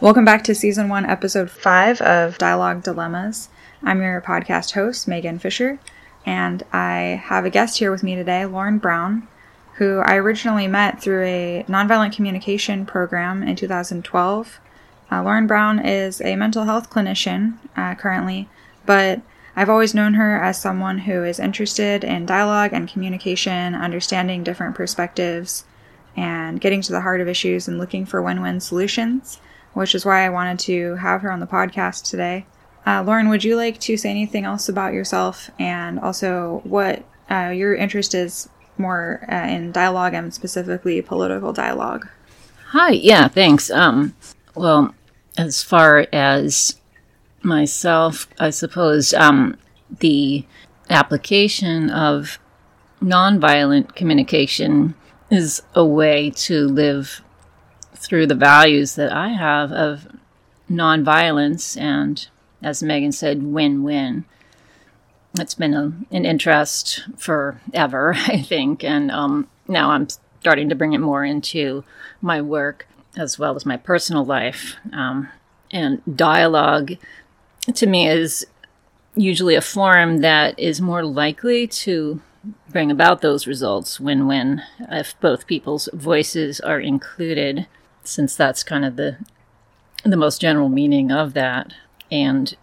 Welcome back to season one, episode five of Dialogue Dilemmas. I'm your podcast host, Megan Fisher, and I have a guest here with me today, Lauren Brown, who I originally met through a nonviolent communication program in 2012. Uh, Lauren Brown is a mental health clinician uh, currently, but I've always known her as someone who is interested in dialogue and communication, understanding different perspectives, and getting to the heart of issues and looking for win win solutions which is why I wanted to have her on the podcast today. Uh, Lauren, would you like to say anything else about yourself and also what uh, your interest is more uh, in dialogue and specifically political dialogue? Hi, yeah, thanks. Um, well, as far as myself, I suppose um, the application of nonviolent communication is a way to live through the values that I have of nonviolence and, as Megan said, win win. It's been a, an interest forever, I think, and um, now I'm starting to bring it more into my work as well as my personal life. Um, and dialogue, to me, is usually a form that is more likely to bring about those results win win if both people's voices are included since that's kind of the the most general meaning of that and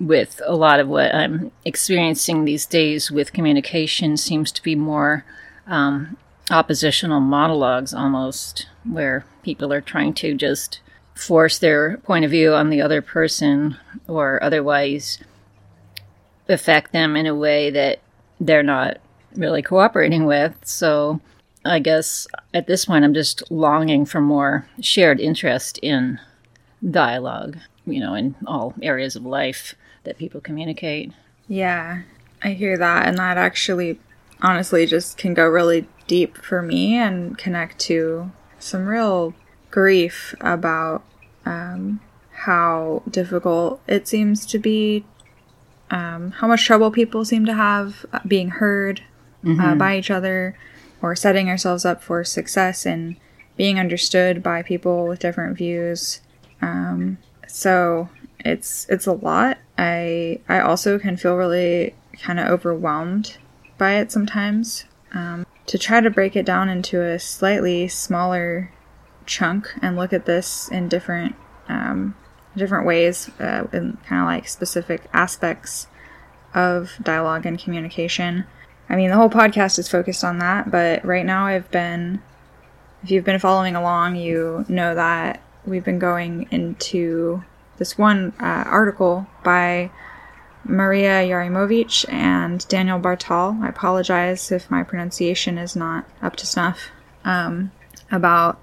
with a lot of what I'm experiencing these days with communication seems to be more um, oppositional monologues almost, where people are trying to just force their point of view on the other person or otherwise affect them in a way that they're not really cooperating with. So I guess at this point, I'm just longing for more shared interest in dialogue, you know, in all areas of life that people communicate. Yeah, I hear that. And that actually, honestly, just can go really deep for me and connect to some real grief about um, how difficult it seems to be, um, how much trouble people seem to have being heard uh, mm-hmm. uh, by each other or setting ourselves up for success and being understood by people with different views. Um, so it's it's a lot. I I also can feel really kind of overwhelmed by it sometimes. Um, to try to break it down into a slightly smaller chunk and look at this in different um, different ways, uh, in kind of like specific aspects of dialogue and communication. I mean, the whole podcast is focused on that, but right now I've been, if you've been following along, you know that we've been going into this one uh, article by Maria Jarymowicz and Daniel Bar-Tal. I apologize if my pronunciation is not up to snuff. Um, about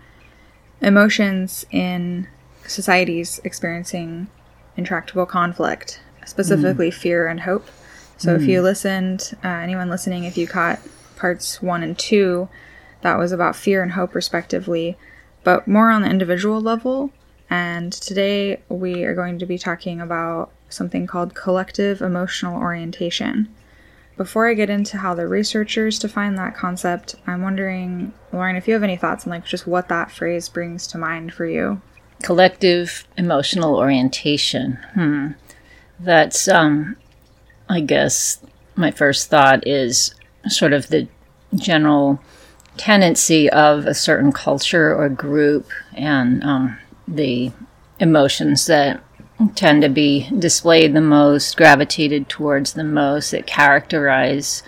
emotions in societies experiencing intractable conflict, specifically mm. fear and hope. So mm. if you hmm. listened, uh, anyone listening, if you caught parts one and two, that was about fear and hope, respectively, but more on the individual level. And today we are going to be talking about something called collective emotional orientation. Before I get into how the researchers define that concept, I'm wondering, Lauren, if you have any thoughts on like just what that phrase brings to mind for you. Collective emotional orientation. Hmm. That's um I guess my first thought is sort of the general tendency of a certain culture or group and um, the emotions that tend to be displayed the most, gravitated towards the most, that characterize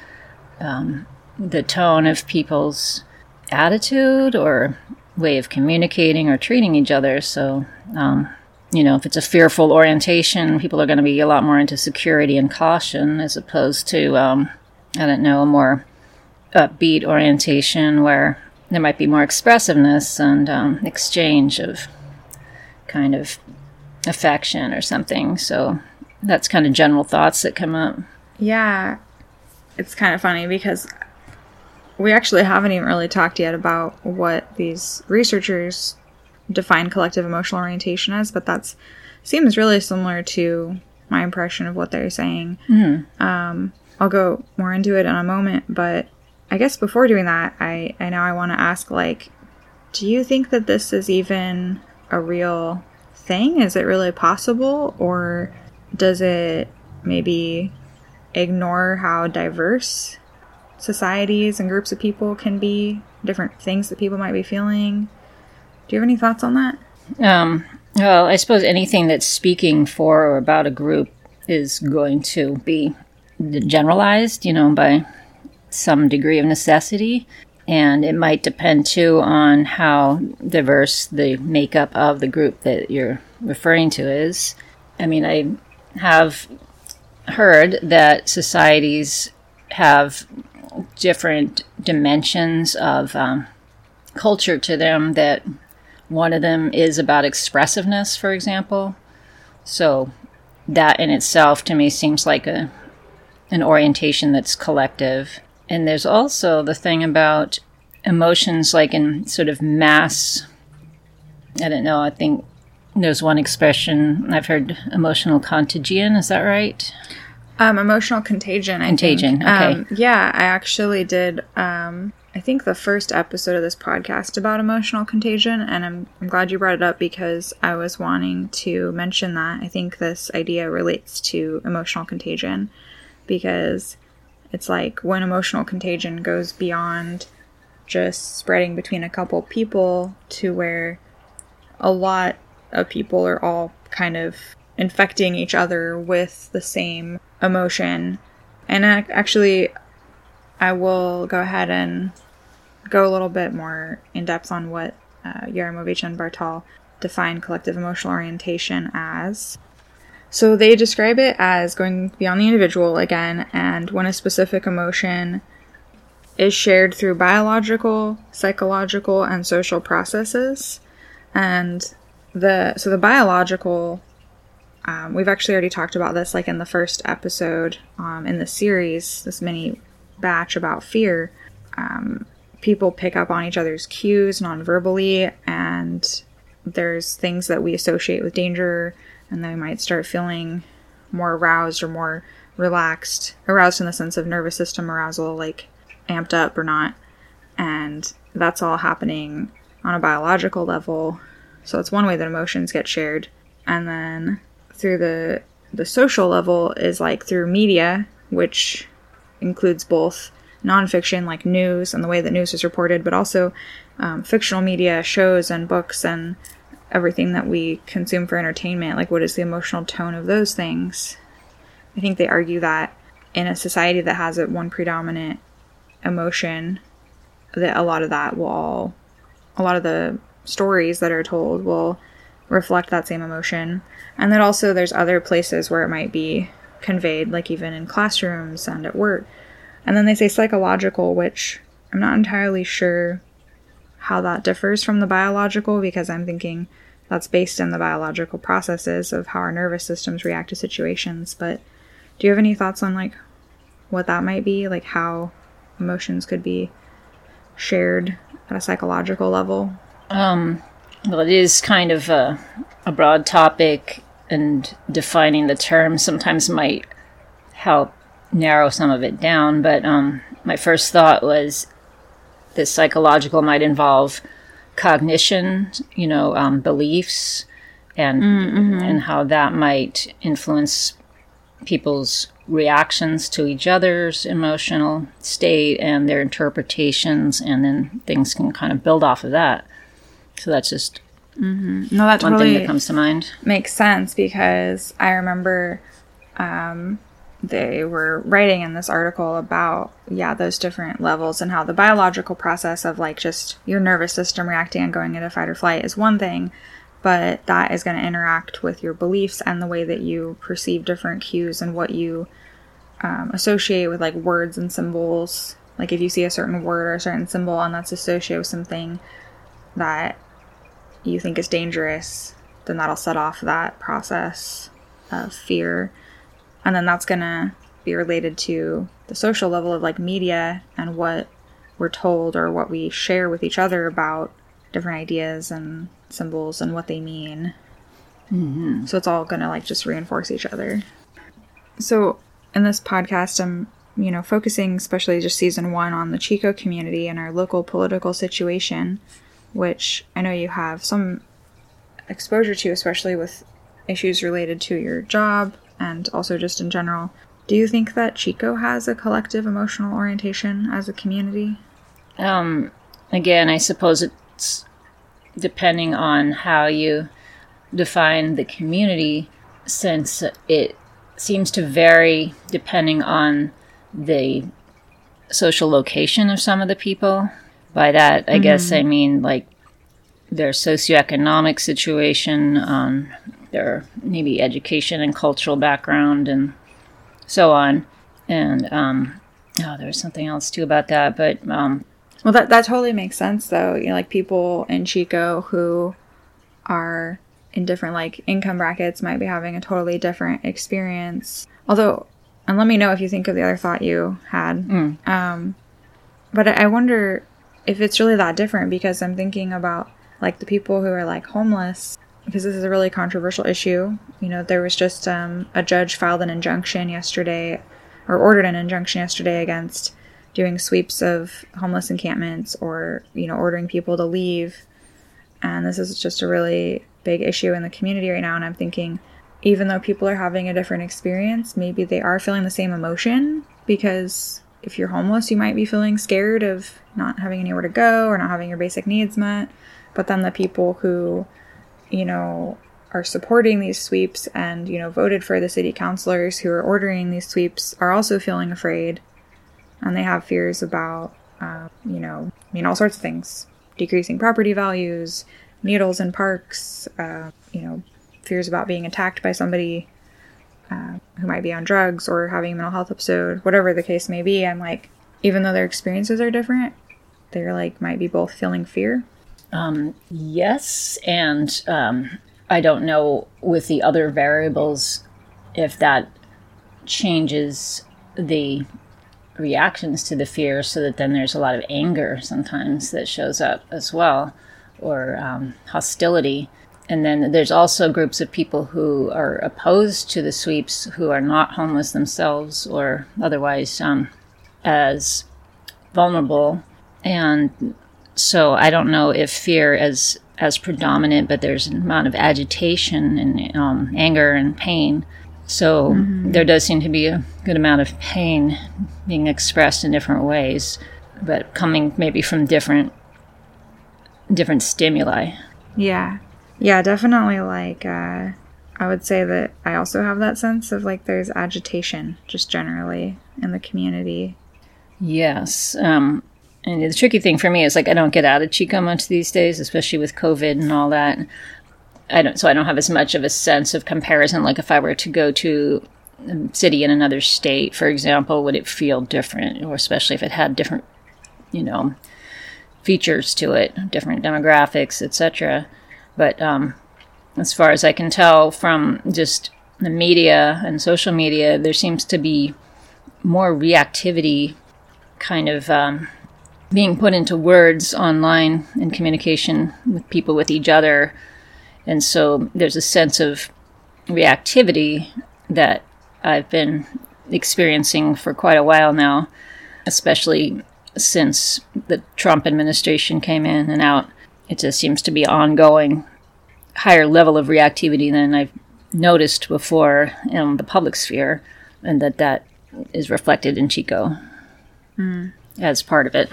um, the tone of people's attitude or way of communicating or treating each other. So, um, you know, if it's a fearful orientation, people are going to be a lot more into security and caution as opposed to, um, I don't know, a more upbeat orientation where there might be more expressiveness and um, exchange of kind of affection or something. So that's kind of general thoughts that come up. Yeah. It's kind of funny because we actually haven't even really talked yet about what these researchers define collective emotional orientation as, but that seems really similar to my impression of what they're saying. Mm-hmm. Um, I'll go more into it in a moment, but I guess before doing that, I I know I want to ask like, do you think that this is even a real thing? Is it really possible? Or does it maybe ignore how diverse societies and groups of people can be, different things that people might be feeling? Do you have any thoughts on that? Um, well, I suppose anything that's speaking for or about a group is going to be generalized, you know, by some degree of necessity. And it might depend too on how diverse the makeup of the group that you're referring to is. I mean, I have heard that societies have different dimensions of um, culture to them that one of them is about expressiveness, for example. So that in itself to me seems like a an orientation that's collective. And there's also the thing about emotions like in sort of mass I don't know, I think there's one expression I've heard emotional contagion, is that right? Um, emotional contagion. I Contagion, think. okay. Um, yeah, I actually did. Um, I think the first episode of this podcast about emotional contagion, and I'm, I'm glad you brought it up because I was wanting to mention that. I think this idea relates to emotional contagion because it's like when emotional contagion goes beyond just spreading between a couple people to where a lot of people are all kind of infecting each other with the same emotion. And actually, I will go ahead and go a little bit more in depth on what uh, and Bar-Tal define collective emotional orientation as. So they describe it as going beyond the individual again, and when a specific emotion is shared through biological, psychological, and social processes. And the so the biological um, we've actually already talked about this like in the first episode um, in the series this mini batch about fear um, people pick up on each other's cues non-verbally and there's things that we associate with danger and they might start feeling more aroused or more relaxed aroused in the sense of nervous system arousal like amped up or not and that's all happening on a biological level. So it's one way that emotions get shared. And then through the the social level is like through media which includes both nonfiction like news and the way that news is reported but also um, fictional media shows and books and everything that we consume for entertainment like what is the emotional tone of those things. I think they argue that in a society that has one predominant emotion that a lot of that will all a lot of the stories that are told will reflect that same emotion. And then also there's other places where it might be conveyed like even in classrooms and at work. And then they say psychological which i'm not entirely sure how that differs from the biological because i'm thinking that's based in the biological processes of how our nervous systems react to situations. But do you have any thoughts on like what that might be? Like how emotions could be shared at a psychological level? Um, well, it is kind of a, a broad topic, and defining the term sometimes might help narrow some of it down. But um, my first thought was that psychological might involve cognition, you know, um, beliefs, and and how that might influence people's reactions to each other's emotional state and their interpretations, and then things can kind of build off of that. So that's just no that one totally thing that comes to mind. makes sense because I remember um, they were writing in this article about yeah those different levels and how the biological process of like just your nervous system reacting and going into fight or flight is one thing but that is going to interact with your beliefs and the way that you perceive different cues and what you um, associate with like words and symbols like if you see a certain word or a certain symbol and that's associated with something that you think is dangerous, then that'll set off that process of fear. And then that's going to be related to the social level of like media and what we're told or what we share with each other about different ideas and symbols and what they mean. Mm-hmm. So it's all going to like just reinforce each other. So in this podcast, I'm, you know, focusing especially just season one on the Chico community and our local political situation which I know you have some exposure to, especially with issues related to your job and also just in general. Do you think that Chico has a collective emotional orientation as a community? Um, again, I suppose it's depending on how you define the community, since it seems to vary depending on the social location of some of the people. By that, I mm-hmm. guess I mean like their socioeconomic situation, um, their maybe education and cultural background, and so on. And um, oh, there's something else too about that, but um, well, that that totally makes sense though. You know, like people in Chico who are in different like income brackets might be having a totally different experience. Although, and let me know if you think of the other thought you had. Mm. Um, but I wonder if it's really that different because I'm thinking about like the people who are like homeless because this is a really controversial issue. You know, there was just um, a judge filed an injunction yesterday or ordered an injunction yesterday against doing sweeps of homeless encampments or, you know, ordering people to leave. And this is just a really big issue in the community right now. And I'm thinking, even though people are having a different experience, maybe they are feeling the same emotion because if you're homeless, you might be feeling scared of not having anywhere to go or not having your basic needs met. But then the people who, you know, are supporting these sweeps and, you know, voted for the city councilors who are ordering these sweeps are also feeling afraid. And they have fears about, uh, you know, I mean, all sorts of things decreasing property values, needles in parks, uh, you know, fears about being attacked by somebody uh, who might be on drugs or having a mental health episode, whatever the case may be. I'm like, even though their experiences are different, they're like might be both feeling fear. Um, yes, and um, I don't know with the other variables if that changes the reactions to the fear, so that then there's a lot of anger sometimes that shows up as well or um, hostility. And then there's also groups of people who are opposed to the sweeps who are not homeless themselves or otherwise um, as vulnerable. And so I don't know if fear is as predominant, but there's an amount of agitation and um, anger and pain. So mm-hmm. there does seem to be a good amount of pain being expressed in different ways, but coming maybe from different different stimuli. Yeah. Yeah, definitely like uh I would say that I also have that sense of like there's agitation just generally in the community. Yes. Um and the tricky thing for me is like I don't get out of Chico much these days, especially with COVID and all that. I don't so I don't have as much of a sense of comparison like if I were to go to a city in another state, for example, would it feel different or especially if it had different, you know, features to it, different demographics, etc. But um, as far as I can tell from just the media and social media, there seems to be more reactivity kind of um, being put into words online in communication with people with each other. And so there's a sense of reactivity that I've been experiencing for quite a while now, especially since the Trump administration came in and out. It just seems to be ongoing higher level of reactivity than I've noticed before in the public sphere, and that that is reflected in Chico mm. as part of it.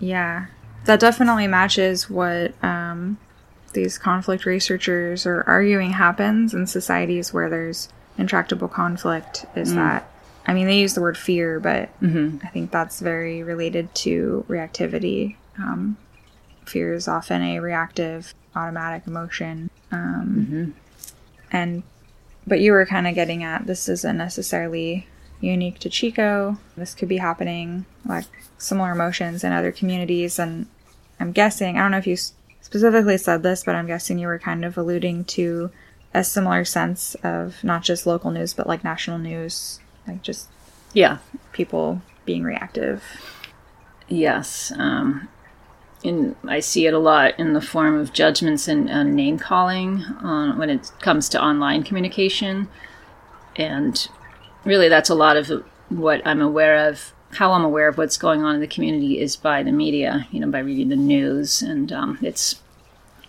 Yeah, that definitely matches what um, these conflict researchers are arguing happens in societies where there's intractable conflict. Is mm. that I mean, they use the word fear, but mm-hmm. I think that's very related to reactivity. Um, fear is often a reactive, automatic emotion. Um, mm-hmm. And, but you were kind of getting at this isn't necessarily unique to Chico. This could be happening like similar emotions in other communities. And I'm guessing, I don't know if you specifically said this, but I'm guessing you were kind of alluding to a similar sense of not just local news, but like national news like just yeah, people being reactive. Yes, um, and I see it a lot in the form of judgments and uh, name calling on when it comes to online communication, and really that's a lot of what I'm aware of. How I'm aware of what's going on in the community is by the media, you know, by reading the news, and um, it's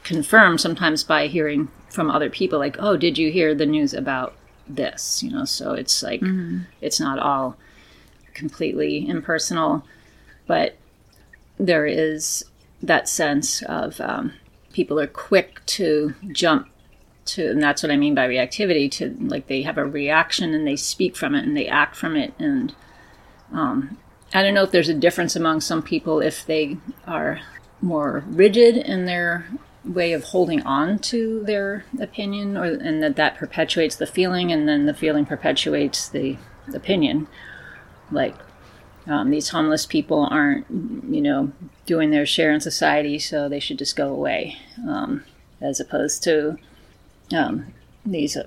confirmed sometimes by hearing from other people like oh did you hear the news about this you know so it's like mm-hmm. it's not all completely impersonal but there is that sense of um, people are quick to jump to and that's what i mean by reactivity to like they have a reaction and they speak from it and they act from it. And um, i don't know if there's a difference among some people if they are more rigid in their way of holding on to their opinion or and that that perpetuates the feeling and then the feeling perpetuates the opinion. Like um, these homeless people aren't you know doing their share in society so they should just go away um, as opposed to um, these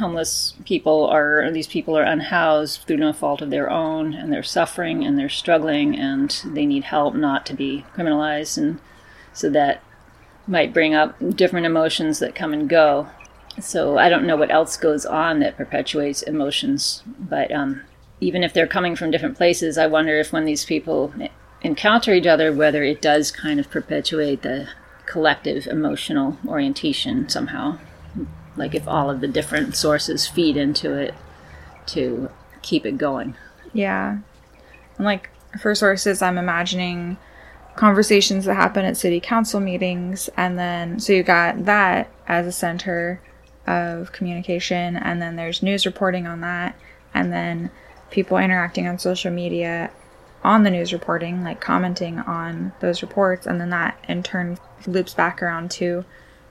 homeless people are these people are unhoused through no fault of their own and they're suffering and they're struggling and they need help not to be criminalized and so that might bring up different emotions that come and go. So I don't know what else goes on that perpetuates emotions, but um, even if they're coming from different places, I wonder if when these people encounter each other, whether it does kind of perpetuate the collective emotional orientation somehow. Like if all of the different sources feed into it to keep it going. Yeah. And like for sources, I'm imagining conversations that happen at city council meetings and then so you got that as a center of communication and then there's news reporting on that and then people interacting on social media on the news reporting like commenting on those reports and then that in turn loops back around to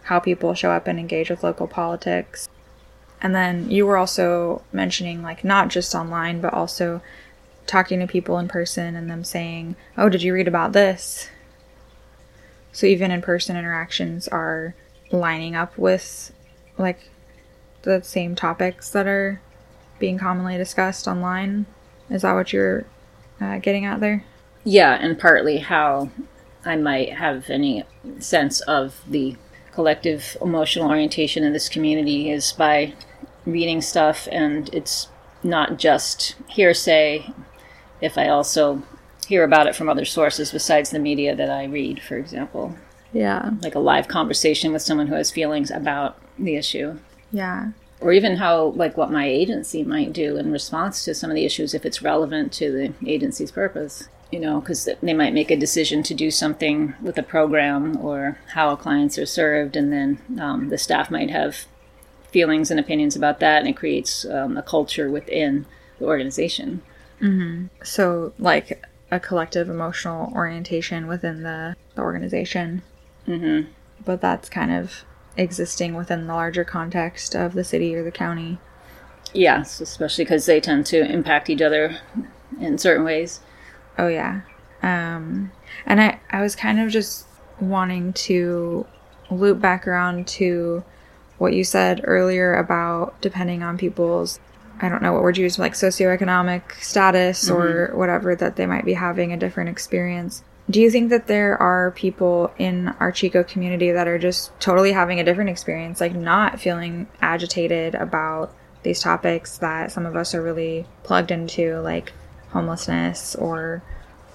how people show up and engage with local politics and then you were also mentioning like not just online but also talking to people in person and them saying, "Oh, did you read about this?" So even in-person interactions are lining up with like the same topics that are being commonly discussed online. Is that what you're uh, getting out there? Yeah, and partly how I might have any sense of the collective emotional orientation in this community is by reading stuff, and it's not just hearsay if I also hear about it from other sources besides the media that I read, for example. Yeah. Like a live conversation with someone who has feelings about the issue. Yeah. Or even how, like, what my agency might do in response to some of the issues if it's relevant to the agency's purpose. You know, because they might make a decision to do something with a program or how clients are served, and then um, the staff might have feelings and opinions about that, and it creates um, a culture within the organization. Mm-hmm. So, like a collective emotional orientation within the, the organization. Mm-hmm. But that's kind of existing within the larger context of the city or the county. Yes, especially because they tend to impact each other in certain ways. Oh, yeah. Um, and I, I was kind of just wanting to loop back around to what you said earlier about depending on people's I don't know what word you use, like socioeconomic status mm-hmm. or whatever, that they might be having a different experience. Do you think that there are people in our Chico community that are just totally having a different experience, like not feeling agitated about these topics that some of us are really plugged into, like homelessness or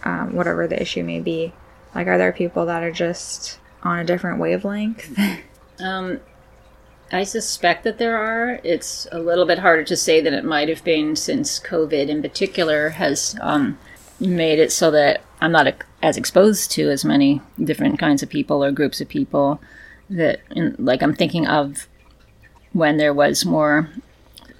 um, whatever the issue may be? Like, are there people that are just on a different wavelength? um, I suspect that there are. It's a little bit harder to say than it might have been since COVID in particular has um, made it so that I'm not as exposed to as many different kinds of people or groups of people that, in, like, I'm thinking of when there was more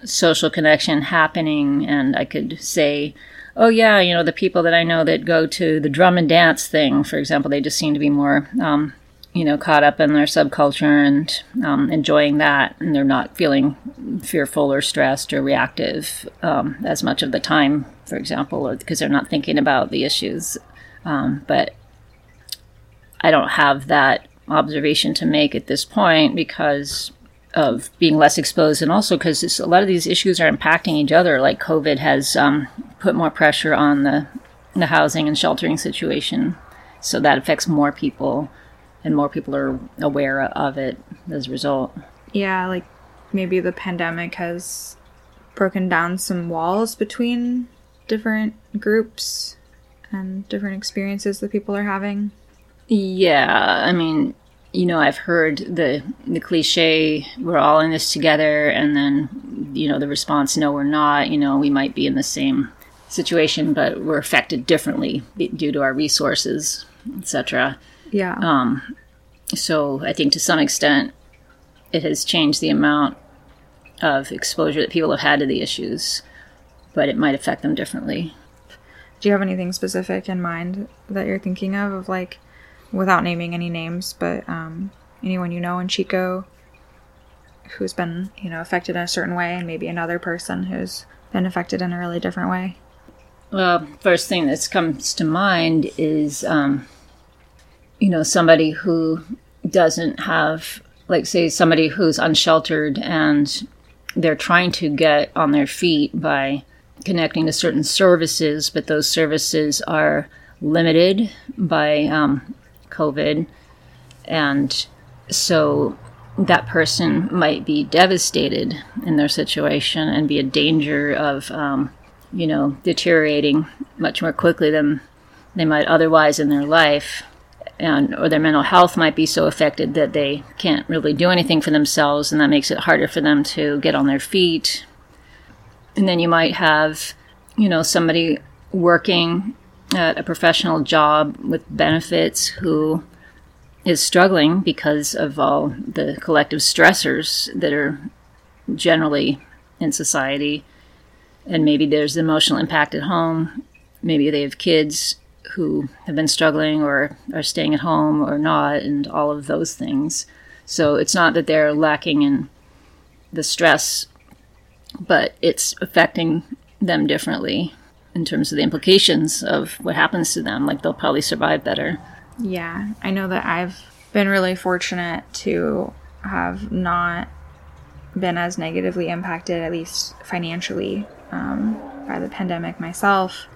social connection happening, and I could say, oh, yeah, you know, the people that I know that go to the drum and dance thing, for example, they just seem to be more um, you know, caught up in their subculture and um, enjoying that, and they're not feeling fearful or stressed or reactive um, as much of the time, for example, because they're not thinking about the issues. Um, but I don't have that observation to make at this point because of being less exposed, and also because a lot of these issues are impacting each other. Like COVID has um, put more pressure on the the housing and sheltering situation, so that affects more people and more people are aware of it as a result. Yeah, like maybe the pandemic has broken down some walls between different groups and different experiences that people are having. Yeah, I mean, you know, I've heard the the cliche, "We're all in this together," and then, you know, the response, "No, we're not." You know, we might be in the same situation, but we're affected differently due to our resources, etc. Yeah. Um, so I think to some extent, it has changed the amount of exposure that people have had to the issues, but it might affect them differently. Do you have anything specific in mind that you're thinking of, of like, without naming any names, but um, anyone you know in Chico who's been, you know, affected in a certain way, and maybe another person who's been affected in a really different way? Well, first thing that comes to mind is, um, you know, somebody who doesn't have, like, say, somebody who's unsheltered and they're trying to get on their feet by connecting to certain services, but those services are limited by um, COVID. And so that person might be devastated in their situation and be a danger of, um, you know, deteriorating much more quickly than they might otherwise in their life. And, or their mental health might be so affected that they can't really do anything for themselves, and that makes it harder for them to get on their feet. And then you might have, you know, somebody working at a professional job with benefits who is struggling because of all the collective stressors that are generally in society. And maybe there's emotional impact at home. Maybe they have kids who have been struggling or are staying at home or not, and all of those things. So it's not that they're lacking in the stress, but it's affecting them differently in terms of the implications of what happens to them. Like they'll probably survive better. Yeah, I know that I've been really fortunate to have not been as negatively impacted, at least financially, um, by the pandemic myself.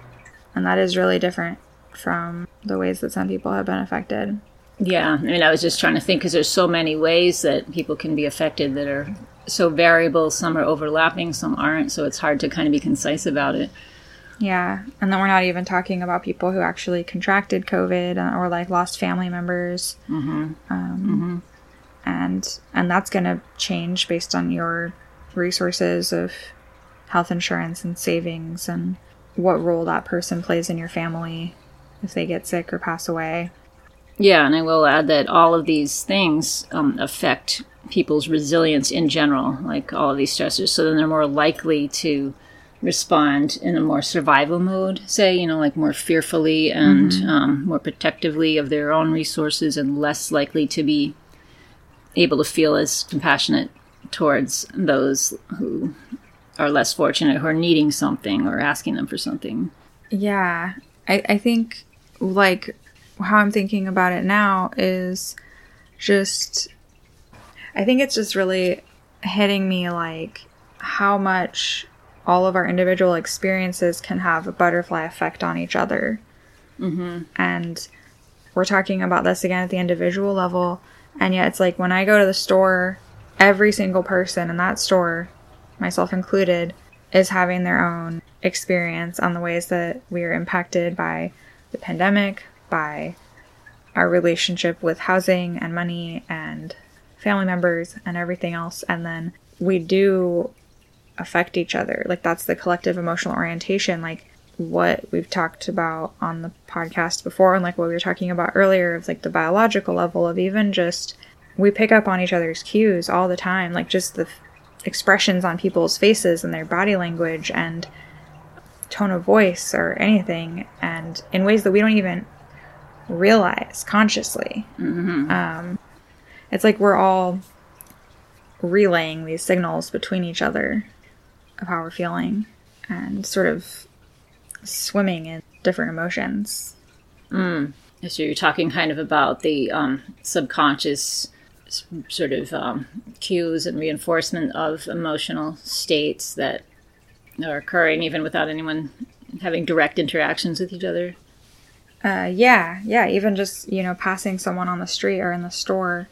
And that is really different from the ways that some people have been affected. Yeah, I mean, I was just trying to think because there's so many ways that people can be affected that are so variable. Some are overlapping, some aren't. So it's hard to kind of be concise about it. Yeah, and then we're not even talking about people who actually contracted COVID uh, or like lost family members. Mm-hmm. Um, mm-hmm. And and that's going to change based on your resources of health insurance and savings and what role that person plays in your family if they get sick or pass away. Yeah, and I will add that all of these things um, affect people's resilience in general, like all of these stressors. So then they're more likely to respond in a more survival mode, say, you know, like more fearfully and mm-hmm. um, more protectively of their own resources and less likely to be able to feel as compassionate towards those who are less fortunate, who are needing something or asking them for something. Yeah. I, I think, like, how I'm thinking about it now is just, I think it's just really hitting me like how much all of our individual experiences can have a butterfly effect on each other. Mm-hmm. And we're talking about this again at the individual level. And yet, it's like when I go to the store, every single person in that store, myself included, is having their own experience on the ways that we are impacted by the pandemic, by our relationship with housing and money and family members and everything else. And then we do affect each other. Like that's the collective emotional orientation, like what we've talked about on the podcast before and like what we were talking about earlier of like the biological level of even just we pick up on each other's cues all the time, like just the f- expressions on people's faces and their body language and tone of voice or anything and in ways that we don't even realize consciously. Mm-hmm. Um, it's like we're all relaying these signals between each other of how we're feeling and sort of swimming in different emotions. Mm. So you're talking kind of about the um, subconscious sort of um, cues and reinforcement of emotional states that are occurring even without anyone having direct interactions with each other. Uh, yeah, yeah. Even just you know passing someone on the street or in the store,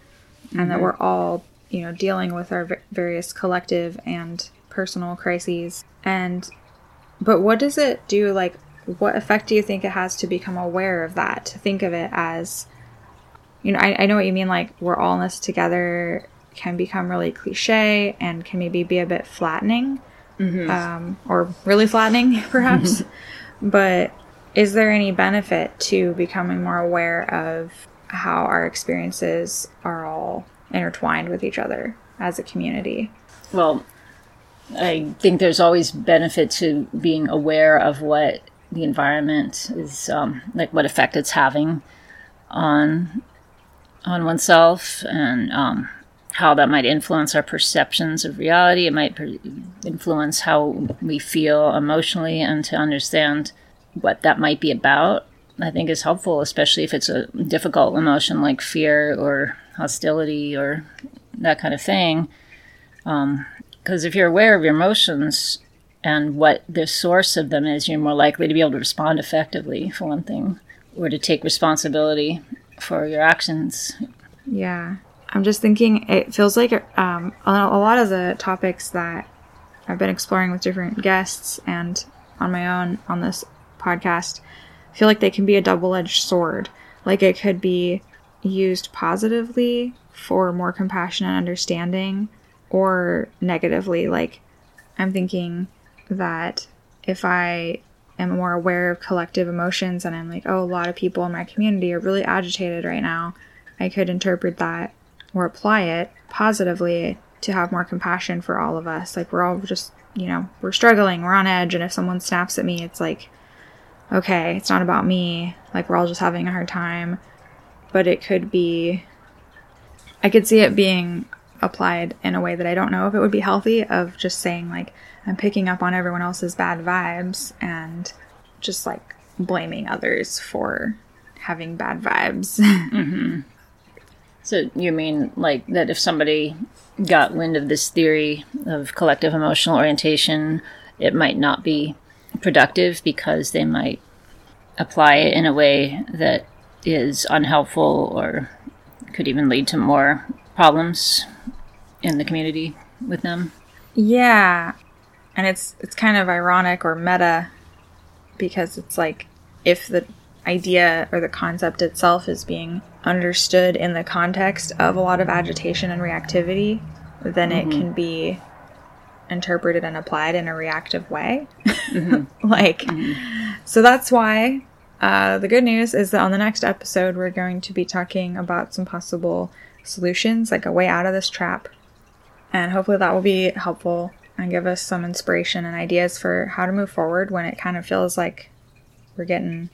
and mm-hmm. that we're all you know dealing with our various collective and personal crises. And, but what does it do? Like, what effect do you think it has to become aware of that? To think of it as you know, I, I know what you mean. Like we're all in this together can become really cliche and can maybe be a bit flattening, um, or really flattening, perhaps. but is there any benefit to becoming more aware of how our experiences are all intertwined with each other as a community? Well, I think there's always benefit to being aware of what the environment is um, like, what effect it's having on on oneself, and um, how that might influence our perceptions of reality. It might influence how we feel emotionally, and to understand what that might be about. I think is helpful, especially if it's a difficult emotion like fear or hostility or that kind of thing. Because if you're aware of your emotions and what the source of them is, you're more likely to be able to respond effectively, for one thing, or to take responsibility for your actions. Yeah. I'm just thinking, it feels like um, a lot of the topics that I've been exploring with different guests and on my own on this podcast feel like they can be a double edged sword. Like it could be used positively for more compassion and understanding, or negatively. Like I'm thinking that if I am more aware of collective emotions and I'm like, oh, a lot of people in my community are really agitated right now, I could interpret that or apply it positively to have more compassion for all of us. Like we're all just, you know, we're struggling, we're on edge, and if someone snaps at me, it's like, okay, it's not about me. Like we're all just having a hard time. But it could be, I could see it being applied in a way that I don't know if it would be healthy of just saying, like, I'm picking up on everyone else's bad vibes and just like blaming others for having bad vibes. Mm-hmm. So you mean like that if somebody got wind of this theory of collective emotional orientation, it might not be productive because they might apply it in a way that is unhelpful or could even lead to more problems in the community with them. Yeah. And it's it's kind of ironic or meta because it's like if the idea or the concept itself is being understood in the context of a lot of agitation and reactivity, then it mm-hmm. can be interpreted and applied in a reactive way. like so that's why uh, the good news is that on the next episode we're going to be talking about some possible solutions, like a way out of this trap and hopefully that will be helpful and give us some inspiration and ideas for how to move forward when it kind of feels like we're getting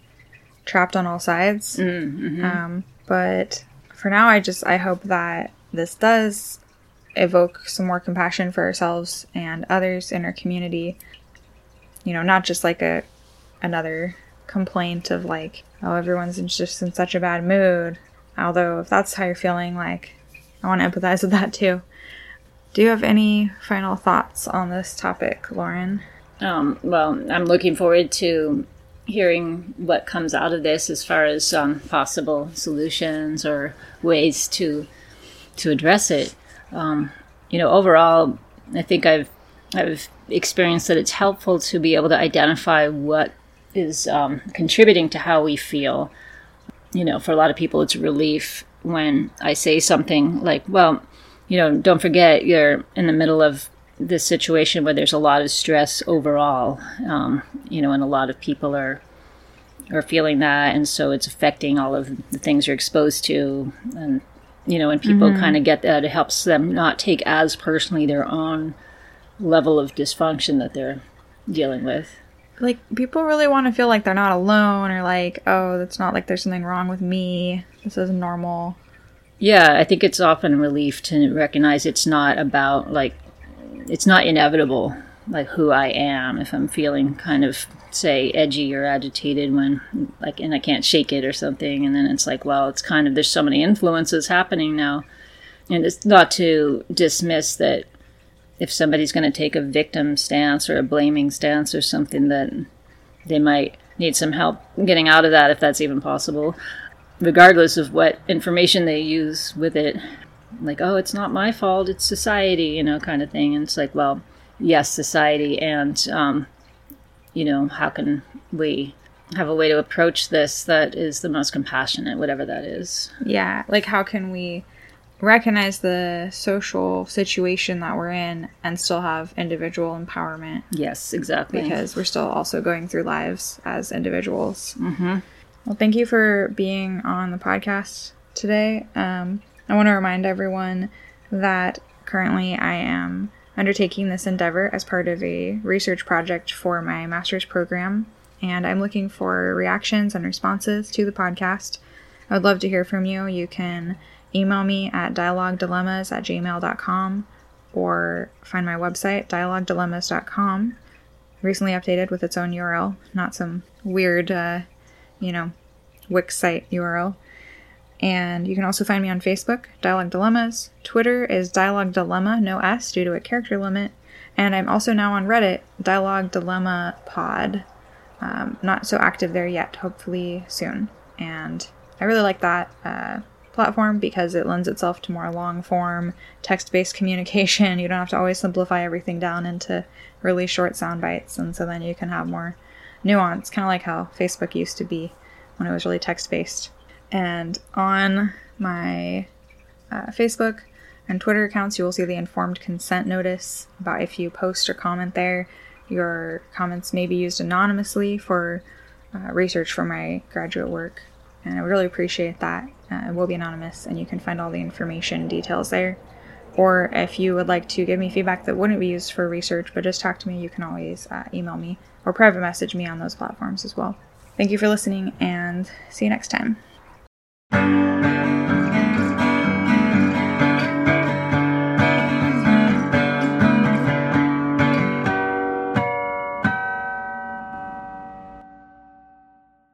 trapped on all sides. Um, but for now, I just I hope that this does evoke some more compassion for ourselves and others in our community. You know, not just like a another complaint of like, oh, everyone's just in such a bad mood. Although if that's how you're feeling, like, I want to empathize with that too. Do you have any final thoughts on this topic, Lauren? Um, well, I'm looking forward to hearing what comes out of this as far as um, possible solutions or ways to to address it. Um, you know, overall, I think I've I've experienced that it's helpful to be able to identify what is um, contributing to how we feel. You know, for a lot of people, it's relief when I say something like, "Well, you know, don't forget you're in the middle of this situation where there's a lot of stress overall, um, you know, and a lot of people are are feeling that, and so it's affecting all of the things you're exposed to, and you know, and people mm-hmm. kind of get that, it helps them not take as personally their own level of dysfunction that they're dealing with. Like, people really want to feel like they're not alone or like, oh, it's not like there's something wrong with me. This is normal. Yeah, I think it's often a relief to recognize it's not about like it's not inevitable like who I am if I'm feeling kind of say edgy or agitated when like and I can't shake it or something and then it's like well it's kind of there's so many influences happening now. And it's not to dismiss that if somebody's going to take a victim stance or a blaming stance or something that they might need some help getting out of that if that's even possible. Regardless of what information they use with it like oh it's not my fault it's society you know kind of thing. And it's like well yes society and um, you know how can we have a way to approach this that is the most compassionate, whatever that is. Yeah, like how can we recognize the social situation that we're in and still have individual empowerment? Yes, exactly. Because we're still also going through lives as individuals. Mm-hmm. Well, thank you for being on the podcast today. Um, I want to remind everyone that currently I am undertaking this endeavor as part of a research project for my master's program, and I'm looking for reactions and responses to the podcast. I would love to hear from you. You can email me at dialoguedilemmas at gmail.com or find my website, dialoguedilemmas.com, recently updated with its own URL, not some weird, uh, you know, Wix site URL. And you can also find me on Facebook, Dialogue Dilemmas. Twitter is Dialogue Dilemma, no S due to a character limit. And I'm also now on Reddit, Dialogue Dilemma Pod. Um, not so active there yet, hopefully soon. And I really like that uh, platform because it lends itself to more long form, text based communication. You don't have to always simplify everything down into really short sound bites. And so then you can have more nuance, kind of like how Facebook used to be when it was really text based. And on my uh, Facebook and Twitter accounts, you will see the informed consent notice about if you post or comment there. Your comments may be used anonymously for uh, research for my graduate work, and I would really appreciate that. Uh, it will be anonymous, and you can find all the information details there. Or if you would like to give me feedback that wouldn't be used for research, but just talk to me, you can always uh, email me or private message me on those platforms as well. Thank you for listening, and see you next time. Música